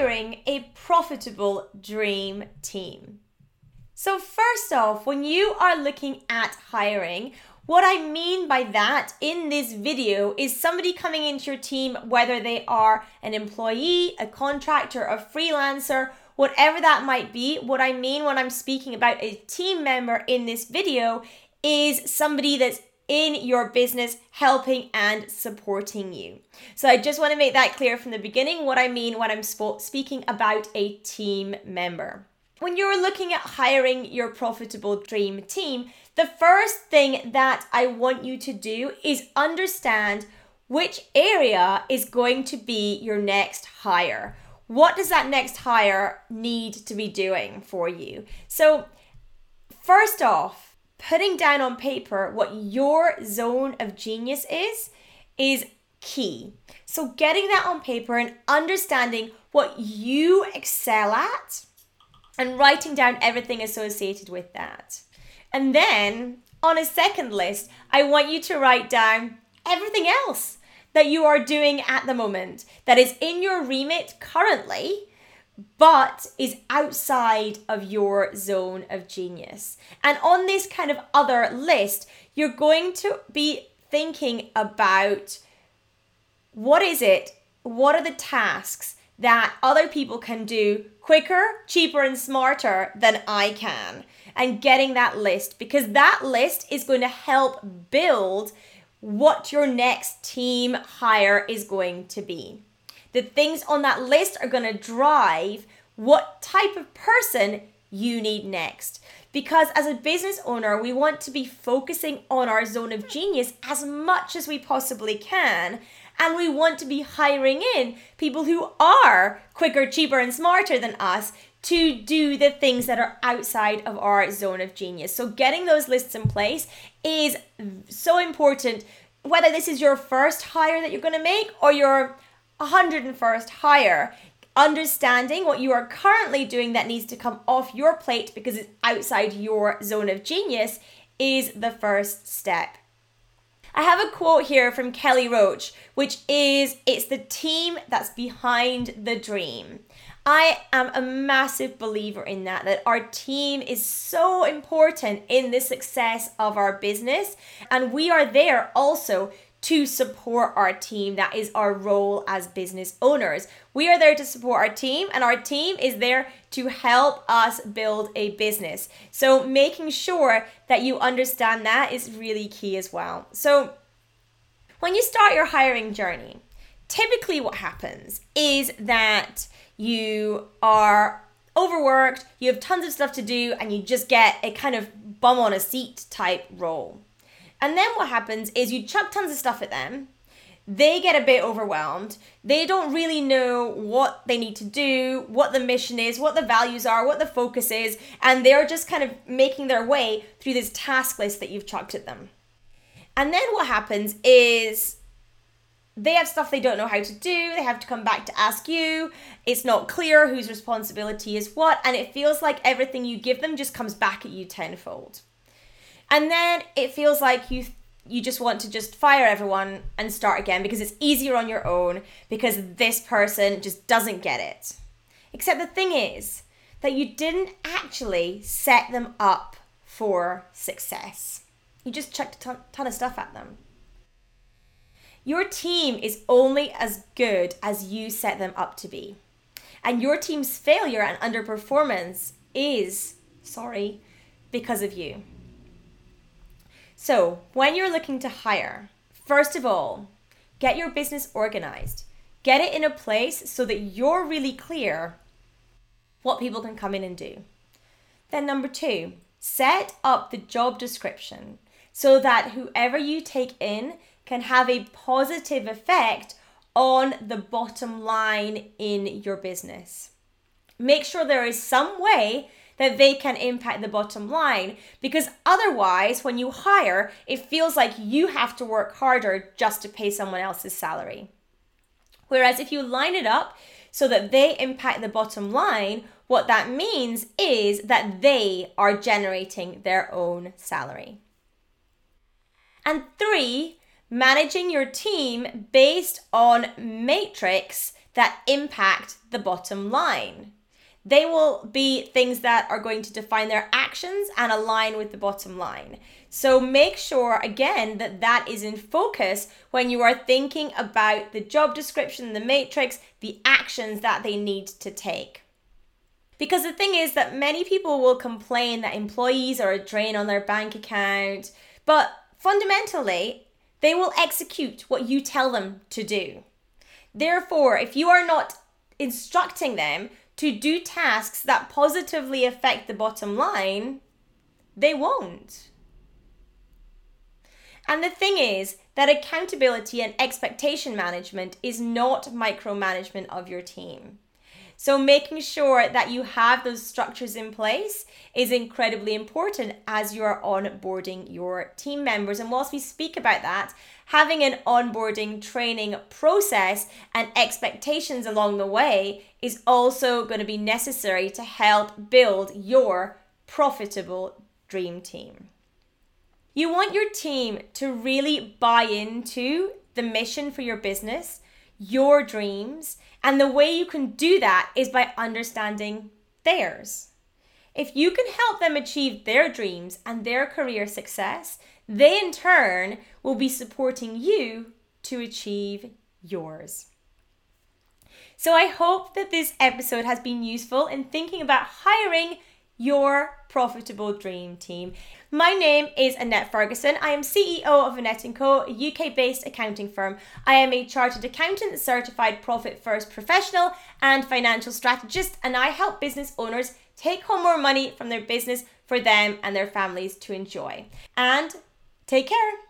hiring a profitable dream team. So, first off, when you are looking at hiring, what I mean by that in this video is somebody coming into your team, whether they are an employee, a contractor, a freelancer, whatever that might be. What I mean when I'm speaking about a team member in this video is somebody that's in your business helping and supporting you. So I just want to make that clear from the beginning what I mean when I'm sp- speaking about a team member. When you're looking at hiring your profitable dream team, the first thing that I want you to do is understand which area is going to be your next hire. What does that next hire need to be doing for you? So, first off, putting down on paper what your zone of genius is is key. So, getting that on paper and understanding what you excel at and writing down everything associated with that. And then on a second list, I want you to write down everything else that you are doing at the moment that is in your remit currently but is outside of your zone of genius. And on this kind of other list, you're going to be thinking about what is it? What are the tasks that other people can do quicker, cheaper, and smarter than I can? And getting that list because that list is going to help build what your next team hire is going to be. The things on that list are going to drive what type of person you need next. Because as a business owner, we want to be focusing on our zone of genius as much as we possibly can. And we want to be hiring in people who are quicker, cheaper, and smarter than us to do the things that are outside of our zone of genius. So, getting those lists in place is so important, whether this is your first hire that you're going to make or your 101st hire Understanding what you are currently doing that needs to come off your plate because it's outside your zone of genius is the first step. I have a quote here from Kelly Roach, which is It's the team that's behind the dream. I am a massive believer in that, that our team is so important in the success of our business. And we are there also to support our team. That is our role as business owners. We are there to support our team, and our team is there to help us build a business. So, making sure that you understand that is really key as well. So, when you start your hiring journey, typically what happens is that you are overworked, you have tons of stuff to do, and you just get a kind of bum on a seat type role. And then what happens is you chuck tons of stuff at them. They get a bit overwhelmed. They don't really know what they need to do, what the mission is, what the values are, what the focus is, and they're just kind of making their way through this task list that you've chucked at them. And then what happens is they have stuff they don't know how to do. They have to come back to ask you. It's not clear whose responsibility is what, and it feels like everything you give them just comes back at you tenfold. And then it feels like you you just want to just fire everyone and start again because it's easier on your own because this person just doesn't get it. Except the thing is that you didn't actually set them up for success. You just chucked a ton, ton of stuff at them. Your team is only as good as you set them up to be. And your team's failure and underperformance is, sorry, because of you. So, when you're looking to hire, first of all, get your business organized. Get it in a place so that you're really clear what people can come in and do. Then, number two, set up the job description so that whoever you take in can have a positive effect on the bottom line in your business. Make sure there is some way that they can impact the bottom line. Because otherwise, when you hire, it feels like you have to work harder just to pay someone else's salary. Whereas if you line it up so that they impact the bottom line, what that means is that they are generating their own salary. And three, managing your team based on matrix that impact the bottom line. They will be things that are going to define their actions and align with the bottom line. So make sure again that that is in focus when you are thinking about the job description, the matrix, the actions that they need to take. Because the thing is that many people will complain that employees are a drain on their bank account, but fundamentally, they will execute what you tell them to do. Therefore, if you are not instructing them to do tasks that positively affect the bottom line, they won't. And the thing is that accountability and expectation management is not micromanagement of your team. So, making sure that you have those structures in place is incredibly important as you are onboarding your team members. And whilst we speak about that, having an onboarding training process and expectations along the way is also going to be necessary to help build your profitable dream team. You want your team to really buy into the mission for your business, your dreams, and the way you can do that is by understanding theirs. If you can help them achieve their dreams and their career success, they in turn will be supporting you to achieve yours. So I hope that this episode has been useful in thinking about hiring your profitable dream team. My name is Annette Ferguson. I am CEO of Annette & Co, a UK-based accounting firm. I am a chartered accountant, certified profit first professional and financial strategist, and I help business owners take home more money from their business for them and their families to enjoy. And take care.